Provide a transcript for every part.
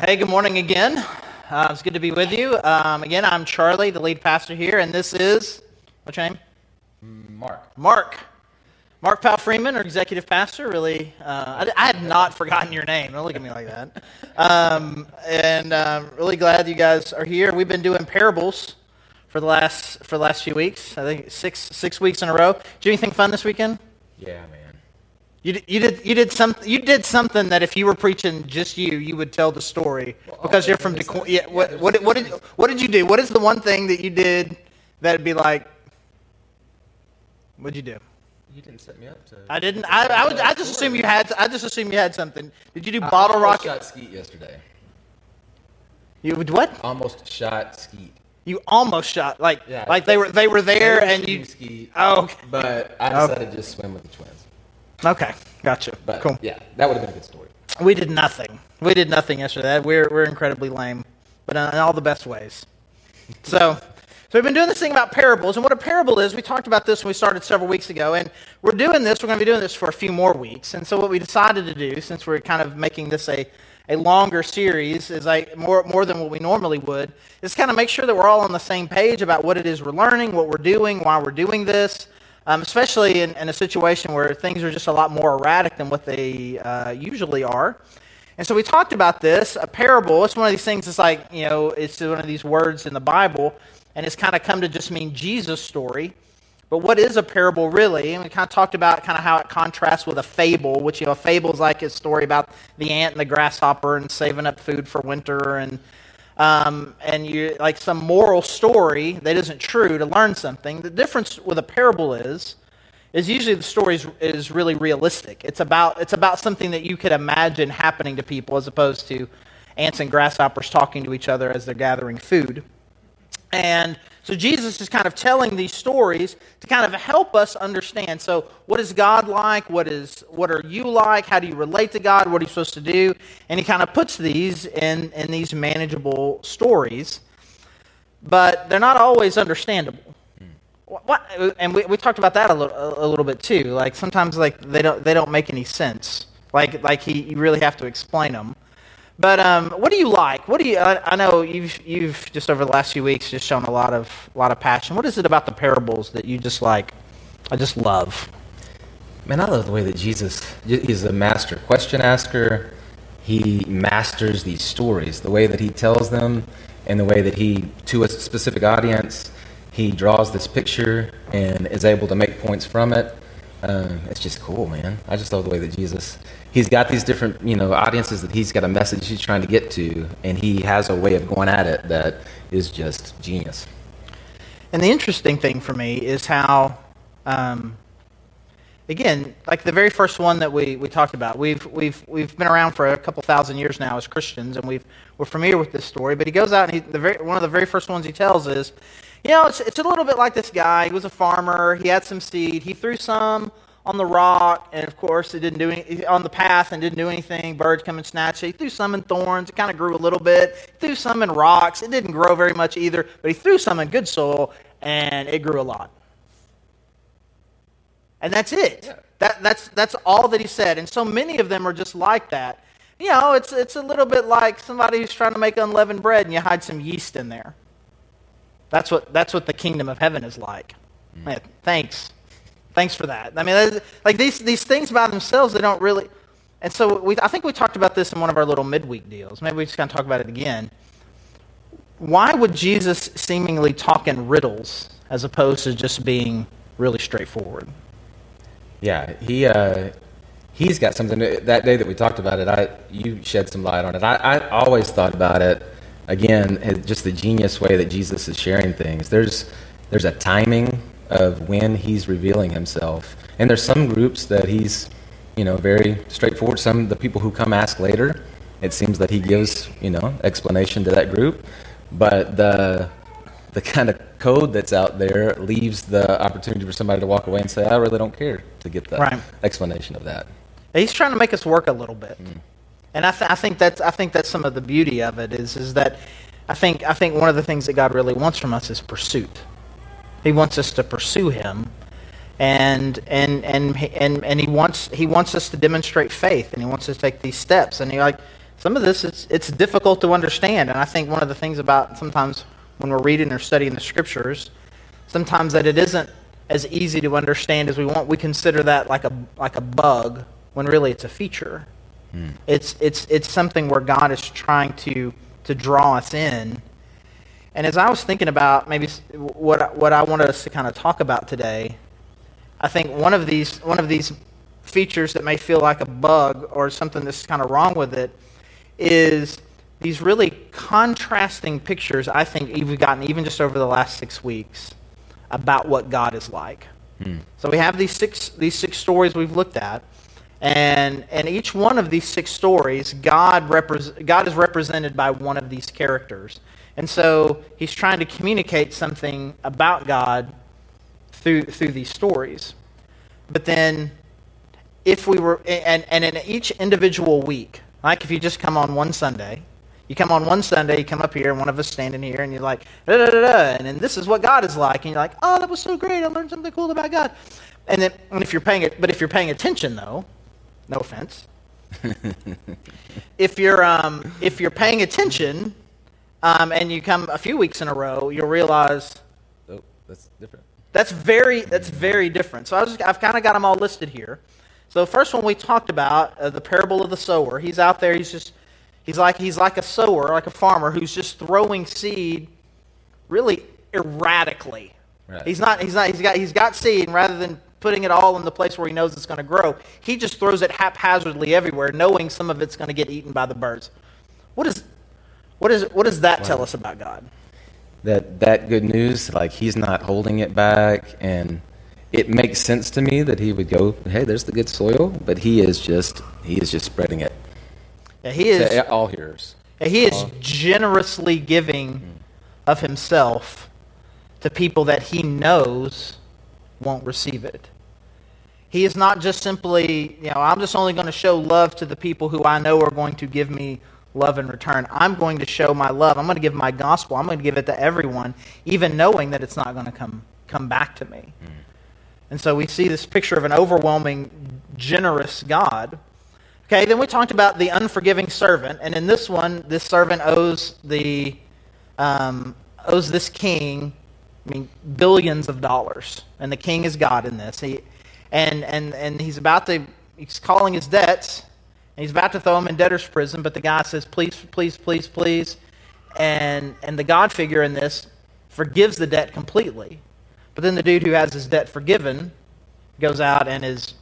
Hey, good morning again. Uh, it's good to be with you. Um, again, I'm Charlie, the lead pastor here, and this is, what's your name? Mark. Mark. Mark Powell Freeman, our executive pastor. Really, uh, I, I, had not forgotten your name. Don't look at me like that. Um, and uh, really glad you guys are here. We've been doing parables for the last for the last few weeks. I think six six weeks in a row. Did you do anything fun this weekend? Yeah, man. You did, you did you did some you did something that if you were preaching just you, you would tell the story because you're from Decoy. Yeah, what, what, what did what did you do? What is the one thing that you did that'd be like? What'd you do? You didn't set me up to. I didn't. I, I, would, I just assume you had. I just assume you had something. Did you do bottle I rocket? shot skeet yesterday. You would what? Almost shot skeet. You almost shot like Yeah. like they were they were there and you. Skeet, Oh, okay. but I oh. decided to just swim with the twins. Okay, gotcha. But cool. yeah, that would have been a good story. We did nothing. We did nothing yesterday. We're, we're incredibly lame, but uh, in all the best ways. So, so we've been doing this thing about parables, and what a parable is, we talked about this when we started several weeks ago, and we're doing this, we're going to be doing this for a few more weeks. And so what we decided to do, since we're kind of making this a, a longer series, is like more, more than what we normally would, is kind of make sure that we're all on the same page about what it is we're learning, what we're doing, why we're doing this, um, especially in, in a situation where things are just a lot more erratic than what they uh, usually are. And so we talked about this. A parable, it's one of these things that's like, you know, it's one of these words in the Bible, and it's kind of come to just mean Jesus' story. But what is a parable really? And we kind of talked about kind of how it contrasts with a fable, which, you know, a fable is like a story about the ant and the grasshopper and saving up food for winter and um, and you like some moral story that isn't true to learn something. The difference with a parable is is usually the story is, is really realistic. It's about it's about something that you could imagine happening to people as opposed to ants and grasshoppers talking to each other as they're gathering food. And so Jesus is kind of telling these stories to kind of help us understand. So, what is God like? What is what are you like? How do you relate to God? What are you supposed to do? And he kind of puts these in in these manageable stories, but they're not always understandable. Hmm. What, what- and we, we talked about that a little, a little bit too. Like sometimes like they don't they don't make any sense. Like like he you really have to explain them. But um, what do you like? What do you? I, I know you've you've just over the last few weeks just shown a lot of a lot of passion. What is it about the parables that you just like? I just love. Man, I love the way that Jesus, is a master question asker. He masters these stories, the way that he tells them, and the way that he, to a specific audience, he draws this picture and is able to make points from it. Um, it's just cool, man. I just love the way that Jesus, he's got these different, you know, audiences that he's got a message he's trying to get to, and he has a way of going at it that is just genius. And the interesting thing for me is how, um, again, like the very first one that we, we talked about, we've, we've, we've been around for a couple thousand years now as Christians, and we've, we're familiar with this story. But he goes out, and he, the very, one of the very first ones he tells is, you know, it's, it's a little bit like this guy. He was a farmer, he had some seed, he threw some on the rock, and of course, it didn't do any, on the path and didn't do anything. Birds come and snatch it. He threw some in thorns. It kind of grew a little bit. He threw some in rocks. It didn't grow very much either, but he threw some in good soil, and it grew a lot. And that's it. Yeah. That, that's, that's all that he said. And so many of them are just like that. You know, it's, it's a little bit like somebody who's trying to make unleavened bread and you hide some yeast in there. That's what, that's what the kingdom of heaven is like. Mm. Man, thanks. Thanks for that. I mean, like these, these things by themselves, they don't really. And so we, I think we talked about this in one of our little midweek deals. Maybe we just kind of talk about it again. Why would Jesus seemingly talk in riddles as opposed to just being really straightforward? Yeah, he uh, he's got something. That day that we talked about it, I you shed some light on it. I, I always thought about it again, just the genius way that Jesus is sharing things. There's there's a timing of when he's revealing himself, and there's some groups that he's you know very straightforward. Some the people who come ask later, it seems that he gives you know explanation to that group, but the the kind of code that's out there leaves the opportunity for somebody to walk away and say, I really don't care to get the Right. explanation of that. He's trying to make us work a little bit, hmm. and I, th- I think that's I think that's some of the beauty of it is is that I think I think one of the things that God really wants from us is pursuit. He wants us to pursue Him, and and and and and He wants He wants us to demonstrate faith, and He wants us to take these steps. And He like some of this is it's difficult to understand. And I think one of the things about sometimes when we're reading or studying the scriptures, sometimes that it isn't as easy to understand as we want. We consider that like a like a bug when really it's a feature. Mm. It's it's it's something where God is trying to to draw us in. And as I was thinking about maybe what what I wanted us to kind of talk about today, I think one of these one of these features that may feel like a bug or something that's kind of wrong with it is these really contrasting pictures I think we've gotten even just over the last six weeks about what God is like. Hmm. So we have these six these six stories we've looked at, and and each one of these six stories, God repre- God is represented by one of these characters, and so He's trying to communicate something about God through through these stories. But then, if we were and and in each individual week, like if you just come on one Sunday, you come on one Sunday, you come up here, and one of us standing here, and you're like, da da da da, and then this is what God is like, and you're like, oh, that was so great, I learned something cool about God. And then, and if you're paying it, but if you're paying attention, though, no offense, if you're um, if you're paying attention, um, and you come a few weeks in a row, you'll realize, oh, that's different. That's very that's very different. So I was, I've kind of got them all listed here. So the first one we talked about, uh, the parable of the sower. He's out there. He's just he's like he's like a sower, like a farmer who's just throwing seed, really erratically. Right. He's not he's not he's got he's got seed, and rather than putting it all in the place where he knows it's going to grow, he just throws it haphazardly everywhere, knowing some of it's going to get eaten by the birds. What is what is what does that wow. tell us about God? That that good news, like he's not holding it back and it makes sense to me that he would go, "Hey, there's the good soil," but he is just he is just spreading it. Yeah, he is to all hearers. Yeah, he is all. generously giving mm. of himself to people that he knows won't receive it. He is not just simply, you know, I'm just only going to show love to the people who I know are going to give me love in return. I'm going to show my love. I'm going to give my gospel. I'm going to give it to everyone, even knowing that it's not going to come come back to me. Mm. And so we see this picture of an overwhelming, generous God. Okay, then we talked about the unforgiving servant, and in this one, this servant owes the um, owes this king, I mean, billions of dollars, and the king is God in this. He, and and and he's about to he's calling his debts, and he's about to throw him in debtor's prison, but the guy says, "Please, please, please, please," and and the God figure in this forgives the debt completely. But then the dude who has his debt forgiven goes out and is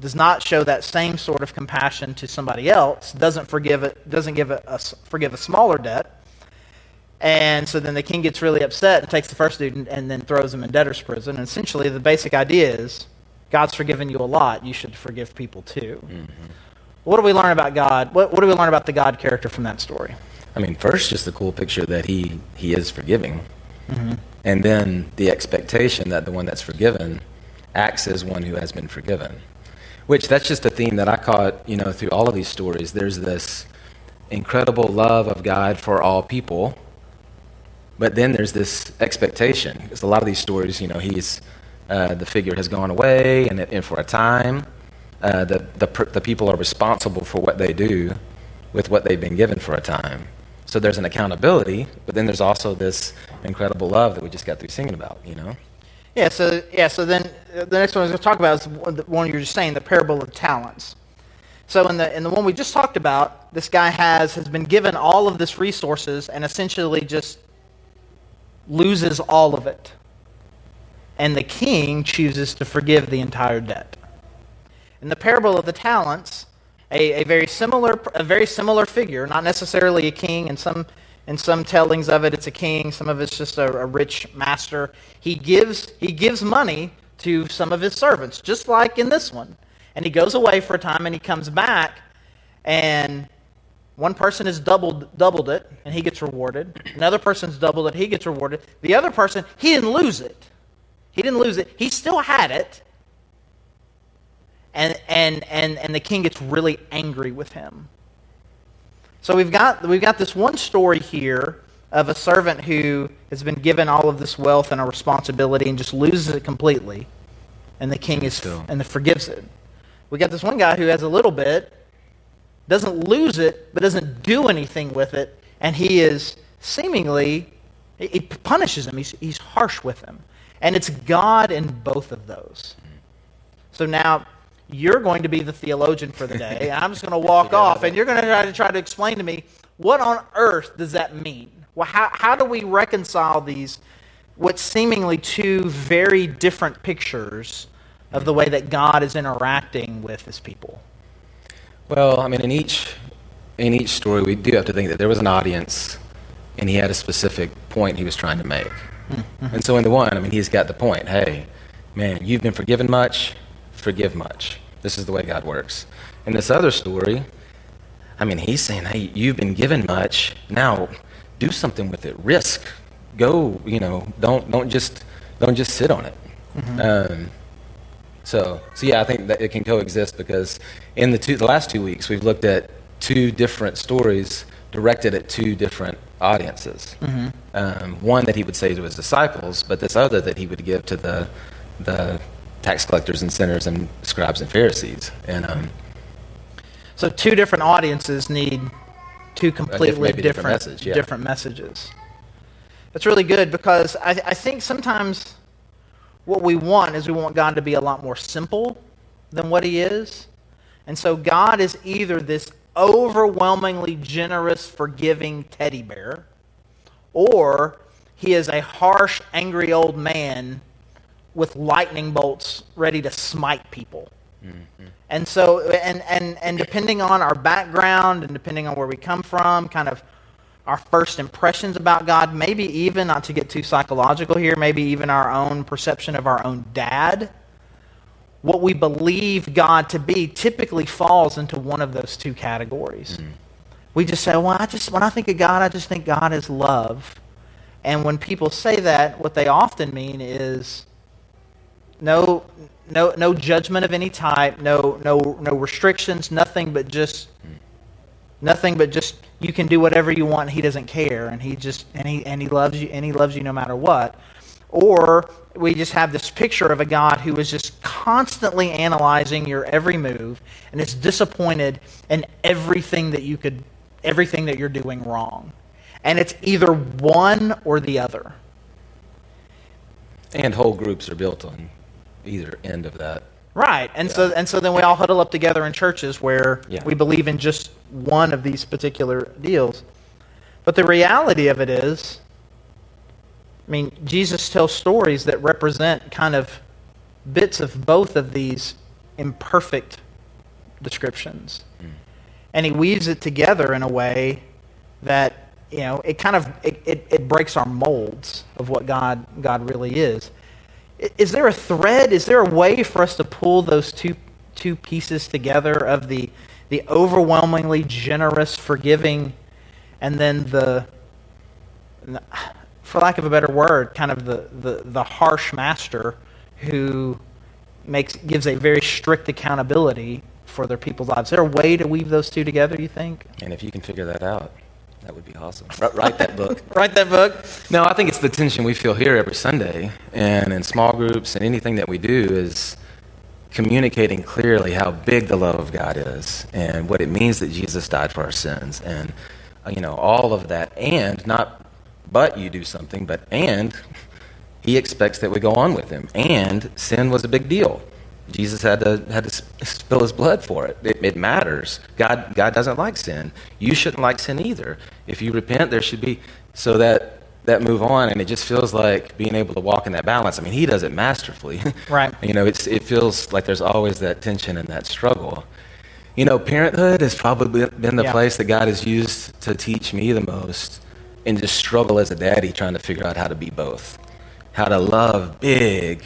does not show that same sort of compassion to somebody else, doesn't forgive it, doesn't give a, a, forgive a smaller debt. And so then the king gets really upset and takes the first dude and, and then throws him in debtor's prison. And essentially, the basic idea is God's forgiven you a lot. You should forgive people too. Mm-hmm. What do we learn about God? What, what do we learn about the God character from that story? I mean, first, just the cool picture that he, he is forgiving. Mm-hmm. And then the expectation that the one that's forgiven acts as one who has been forgiven. Which that's just a theme that I caught, you know, through all of these stories. There's this incredible love of God for all people, but then there's this expectation. Because a lot of these stories, you know, he's uh, the figure has gone away, and, and for a time, uh, the, the, the people are responsible for what they do with what they've been given for a time. So there's an accountability, but then there's also this incredible love that we just got through singing about, you know? Yeah, so yeah, so then uh, the next one I was going to talk about is the one you were just saying, the parable of talents. So in the in the one we just talked about, this guy has has been given all of this resources and essentially just loses all of it. And the king chooses to forgive the entire debt. In the parable of the talents, a, a, very similar a very similar figure, not necessarily a king. In some in some tellings of it, it's a king. Some of it's just a, a rich master. He gives he gives money to some of his servants, just like in this one. And he goes away for a time, and he comes back, and one person has doubled doubled it, and he gets rewarded. Another person's doubled it, he gets rewarded. The other person, he didn't lose it. He didn't lose it. He still had it, and, and, and, and the king gets really angry with him. So we've got, we've got this one story here of a servant who has been given all of this wealth and a responsibility and just loses it completely. And the king is and forgives it. We got this one guy who has a little bit doesn't lose it, but doesn't do anything with it, and he is seemingly, he punishes him. He's, he's harsh with him. And it's God in both of those. So now you're going to be the theologian for the day. I'm just going to walk off, and you're going to try to try to explain to me what on earth does that mean? Well, how, how do we reconcile these, what seemingly two very different pictures of the way that God is interacting with his people? Well, I mean, in each in each story, we do have to think that there was an audience, and he had a specific point he was trying to make. Mm-hmm. And so, in the one, I mean, he's got the point. Hey, man, you've been forgiven much, forgive much. This is the way God works. In this other story, I mean, he's saying, hey, you've been given much. Now, do something with it. Risk. Go. You know, don't don't just don't just sit on it. Mm-hmm. Um, so, so yeah, I think that it can coexist because in the two, the last two weeks, we've looked at two different stories directed at two different audiences. Mm-hmm. Um, one that he would say to his disciples, but this other that he would give to the the tax collectors and sinners and scribes and Pharisees. And um, so, two different audiences need two completely different different, message, yeah. different messages. That's really good because I, I think sometimes what we want is we want God to be a lot more simple than what He is. And so God is either this overwhelmingly generous, forgiving teddy bear, or He is a harsh, angry old man with lightning bolts ready to smite people. Mm-hmm. And so, and, and, and depending on our background and depending on where we come from, kind of our first impressions about God, maybe even, not to get too psychological here, maybe even our own perception of our own dad, what we believe God to be typically falls into one of those two categories. Mm. We just say, well, I just, when I think of God, I just think God is love. And when people say that, what they often mean is no, no, no judgment of any type, no, no, no restrictions, nothing but just, nothing but just you can do whatever you want. he doesn't care, and he just and he and he loves you, and he loves you no matter what. Or we just have this picture of a God who is just constantly analyzing your every move and is disappointed in everything that you could, everything that you're doing wrong. And it's either one or the other. And whole groups are built on either end of that. Right. And yeah. so and so then we all huddle up together in churches where yeah. we believe in just one of these particular deals. But the reality of it is I mean, Jesus tells stories that represent kind of bits of both of these imperfect descriptions. Mm. And he weaves it together in a way that, you know, it kind of it, it, it breaks our molds of what God God really is. Is there a thread? Is there a way for us to pull those two two pieces together of the the overwhelmingly generous, forgiving, and then the, for lack of a better word, kind of the, the, the harsh master who makes gives a very strict accountability for their people's lives. Is there a way to weave those two together, you think? And if you can figure that out, that would be awesome. Write that book. Write that book. No, I think it's the tension we feel here every Sunday and in small groups and anything that we do is communicating clearly how big the love of God is and what it means that Jesus died for our sins and uh, you know all of that and not but you do something but and he expects that we go on with him and sin was a big deal Jesus had to had to spill his blood for it. it. It matters. God God doesn't like sin. You shouldn't like sin either. If you repent, there should be so that that move on, and it just feels like being able to walk in that balance. I mean, he does it masterfully. Right. you know, it's it feels like there's always that tension and that struggle. You know, parenthood has probably been the yeah. place that God has used to teach me the most, and just struggle as a daddy trying to figure out how to be both, how to love big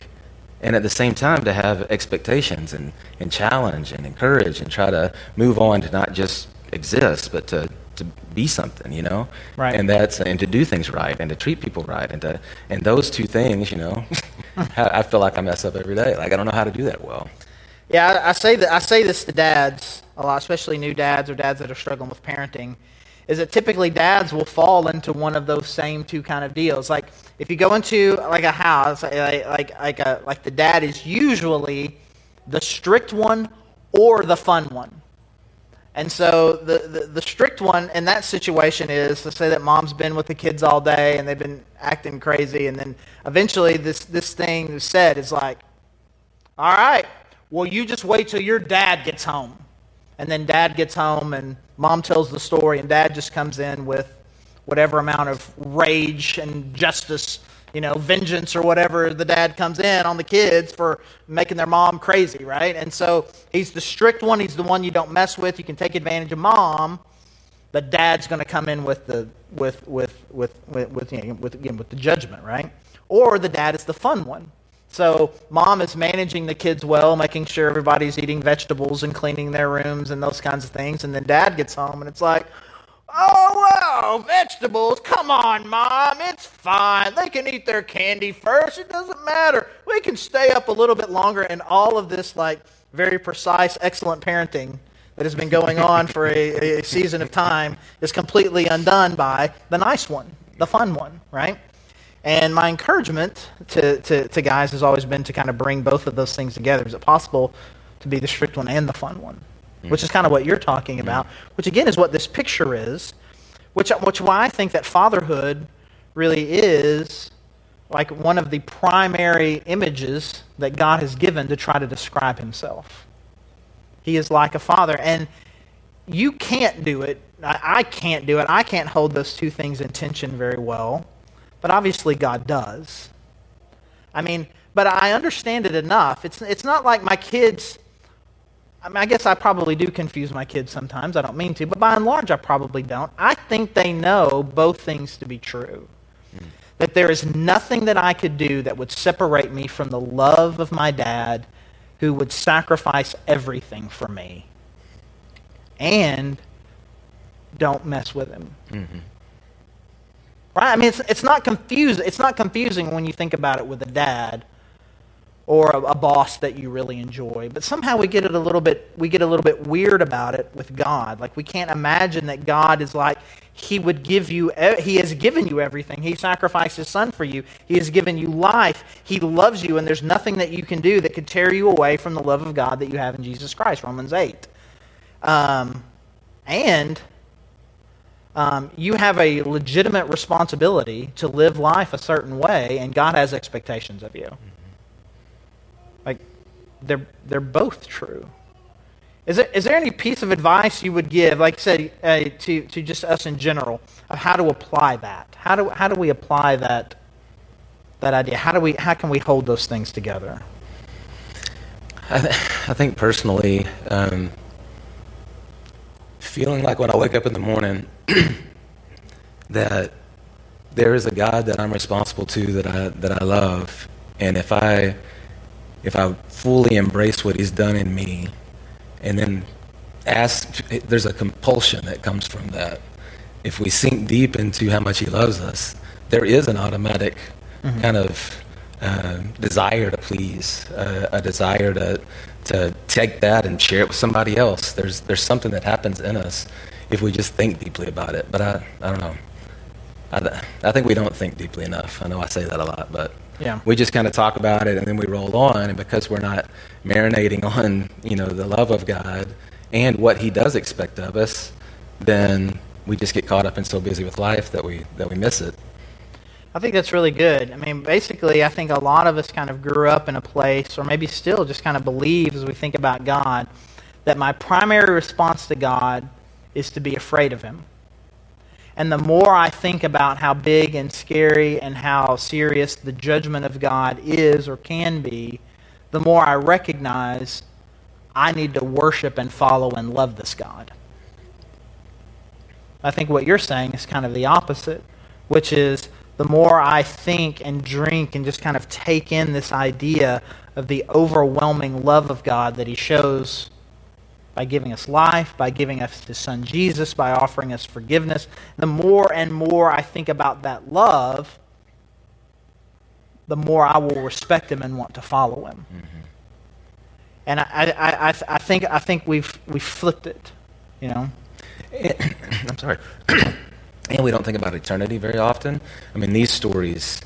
and at the same time to have expectations and, and challenge and encourage and try to move on to not just exist but to, to be something you know? Right. And that's and to do things right and to treat people right and to and those two things you know i feel like i mess up every day. Like i don't know how to do that well. Yeah I, I say that i say this to dads a lot especially new dads or dads that are struggling with parenting is that typically dads will fall into one of those same two kind of deals. Like if you go into like a house, like like like, a, uh, like the dad is usually the strict one or the fun one. And so the, the, the, strict one in that situation is to say that mom's been with the kids all day and they've been acting crazy. And then eventually this, this thing said is like, all right, well, you just wait till your dad gets home. And then dad gets home and mom tells the story and dad just comes in with whatever amount of rage and justice you know, vengeance or whatever the dad comes in on the kids for making their mom crazy, right? And so he's the strict one. He's the one you don't mess with. You can take advantage of mom, but dad's going to come in with the with with with with with, you know, with again with the judgment, right? Or the dad is the fun one. So mom is managing the kids well, making sure everybody's eating vegetables and cleaning their rooms and those kinds of things. And then dad gets home and it's like, Oh, well, vegetables. Come on, Mom. It's fine. They can eat their candy first. It doesn't matter. We can stay up a little bit longer. And all of this, like, very precise, excellent parenting that has been going on for a, a season of time is completely undone by the nice one, the fun one, right? And my encouragement to, to, to guys has always been to kind of bring both of those things together. Is it possible to be the strict one and the fun one? mm. which is kind of what you're talking mm. about, which again is what this picture is, which, which why I think that fatherhood really is like one of the primary images that God has given to try to describe himself. He is like a father. And you can't do it. I can't do it. I can't hold those two things in tension very well. But obviously, God does. I mean, but I understand it enough. It's, it's not like my kids I mean, I guess I probably do confuse my kids sometimes. I don't mean to, but by and large, I probably don't. I think they know both things to be true. Mm. That there is nothing that I could do that would separate me from the love of my dad who would sacrifice everything for me. And don't mess with him. Mm-hmm. Right? I mean, it's, it's, not confusing. it's not confusing when you think about it with a dad or a, a, boss that you really enjoy. But somehow we get it a little bit we get a little bit weird about it with God. Like we can't imagine that God is like he would give you he has given you everything. He sacrificed his son for you. He has given you life. He loves you and there's nothing that you can do that could tear you away from the love of God that you have in Jesus Christ. Romans 8. Um, and um, you have a legitimate responsibility to live life a certain way, and God has expectations of you Like they're, they're both true. Is there, is there any piece of advice you would give, like I said, uh, to, to just us in general, of how to apply that? How do, how do we apply that, that idea? How, do we, how can we hold those things together? I, th- I think personally, um, feeling like when I wake up in the morning that there is a God that I'm responsible to, that I, that I love, and if I if I fully embrace what He's done in me, and then ask, there's a compulsion that comes from that. If we sink deep into how much He loves us, there is an automatic mm-hmm. kind of uh, desire to please, uh, a desire to to take that and share it with somebody else. There's there's something that happens in us if we just think deeply about it. But I I don't know. I, I think we don't think deeply enough. I know I say that a lot, but yeah. we just kind of talk about it and then we roll on. And because we're not marinating on you know the love of God and what He does expect of us, then we just get caught up and so busy with life that we that we miss it. I think that's really good. I mean, basically, I think a lot of us kind of grew up in a place, or maybe still just kind of believe as we think about God, that my primary response to God is to be afraid of Him. And the more I think about how big and scary and how serious the judgment of God is or can be, the more I recognize I need to worship and follow and love this God. I think what you're saying is kind of the opposite, which is the more I think and drink and just kind of take in this idea of the overwhelming love of God that He shows by giving us life, by giving us his son Jesus, by offering us forgiveness. The more and more I think about that love, the more I will respect him and want to follow him. Mm-hmm. And I, I, I, I, think, I think we've, we've flipped it, you know? I'm sorry. and we don't think about eternity very often. I mean, these stories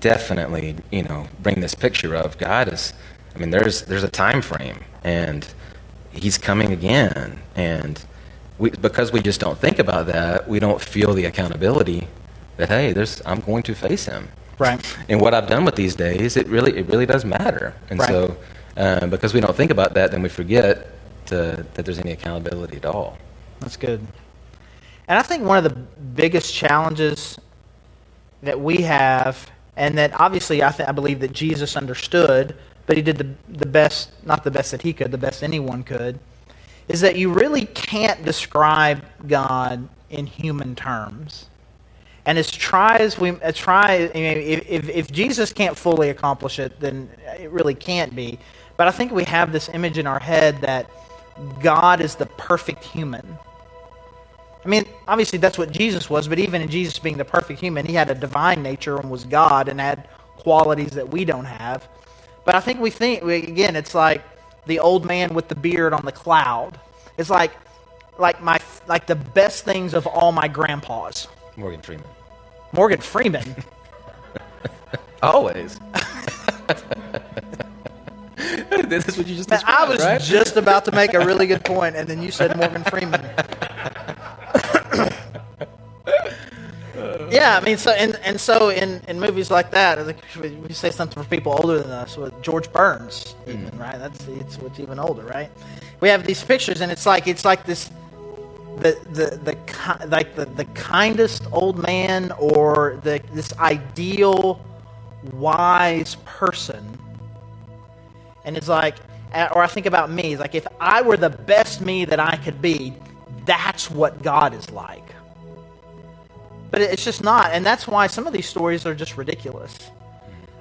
definitely, you know, bring this picture of God is, I mean, there's, there's a time frame. And he's coming again. And we, because we just don't think about that, we don't feel the accountability that hey, there's I'm going to face him. Right. And what I've done with these days, it really it really does matter. And Right. so um, because we don't think about that, then we forget to, that there's any accountability at all. That's good. And I think one of the biggest challenges that we have, and that obviously I, th- I believe that Jesus understood, but he did the, the best, not the best that he could, the best anyone could, is that you really can't describe God in human terms. And as try as we as try, I mean, if, if, if Jesus can't fully accomplish it, then it really can't be. But I think we have this image in our head that God is the perfect human. I mean, obviously that's what Jesus was, but even in Jesus being the perfect human, he had a divine nature and was God and had qualities that we don't have. But I think we think we- again, it's like the old man with the beard on the cloud. It's like like my like the best things of all my grandpas. Morgan Freeman. Morgan Freeman. Always. this is what you just described, I was right? just about to make a really good point, and then you said Morgan Freeman. yeah, I mean, so and, and so in, in movies like that, like, we say something for people older than us, with George Burns, hmm. even right? That's it's what's even older, right? We have these pictures, and it's like it's like this the the the like the, the kindest old man or the this ideal wise person and it's like or i think about me it's like if i were the best me that i could be that's what god is like but it's just not and that's why some of these stories are just ridiculous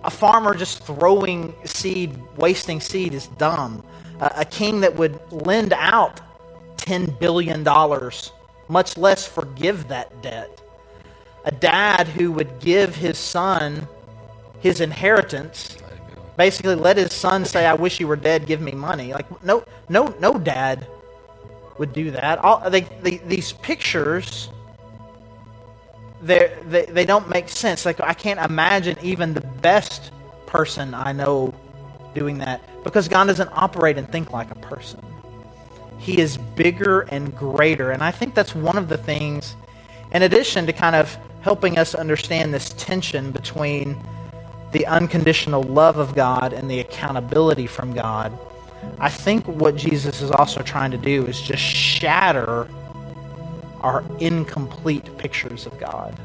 a farmer just throwing seed wasting seed is dumb a, a king that would lend out $10 billion much less forgive that debt a dad who would give his son his inheritance basically let his son say, "I wish you were dead. Give me money." Like no, no, no dad would do that. All they, they these pictures, they they don't make sense. Like I can't imagine even the best person I know doing that because God doesn't operate and think like a person. He is bigger and greater, and I think that's one of the things. In addition to kind of helping us understand this tension between the unconditional love of God and the accountability from God, I think what Jesus is also trying to do is just shatter our incomplete pictures of God.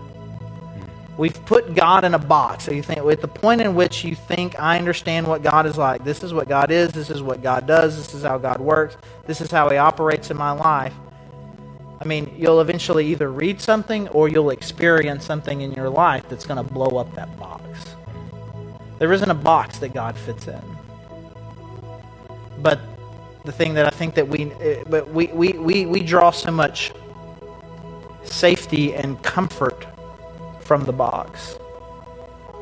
We've put God in a box. So you think at the point in which you think I understand what God is like, this is what God is, this is what God does, this is how God works, this is how he operates in my life. I mean, you'll eventually either read something or you'll experience something in your life that's going to blow up that box. There isn't a box that God fits in. But the thing that I think that we, eh, but we, we, we, we draw so much safety and comfort from the box.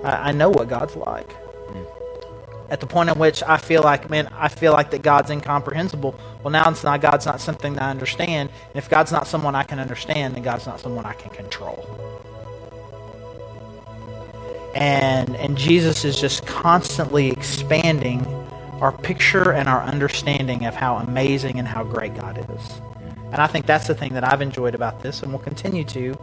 I, I know what God's like. Hmm. At the point in which I feel like, man, I feel like that God's incomprehensible. Well, now it's not God's not something that I understand. And if God's not someone I can understand, then God's not someone I can control. And and Jesus is just constantly expanding our picture and our understanding of how amazing and how great God is. And I think that's the thing that I've enjoyed about this, and will continue to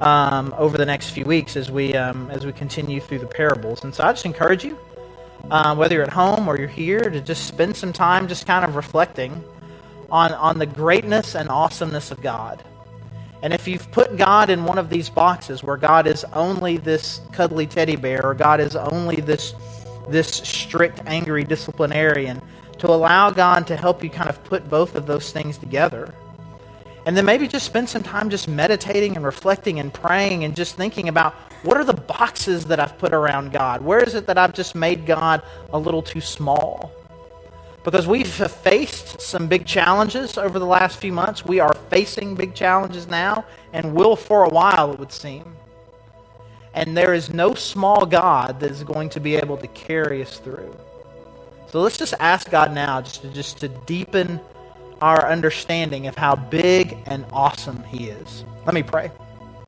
um, over the next few weeks as we um, as we continue through the parables. And so I just encourage you, uh, whether you're at home or you're here, to just spend some time just kind of reflecting on on the greatness and awesomeness of God. And if you've put God in one of these boxes where God is only this cuddly teddy bear or God is only this this strict angry disciplinarian, to allow God to help you kind of put both of those things together. And then maybe just spend some time just meditating and reflecting and praying and just thinking about what are the boxes that I've put around God? Where is it that I've just made God a little too small? Because we've faced some big challenges over the last few months. We are facing big challenges now and will for a while, it would seem. And there is no small God that is going to be able to carry us through. So let's just ask God now just to, just to deepen our understanding of how big and awesome He is. Let me pray.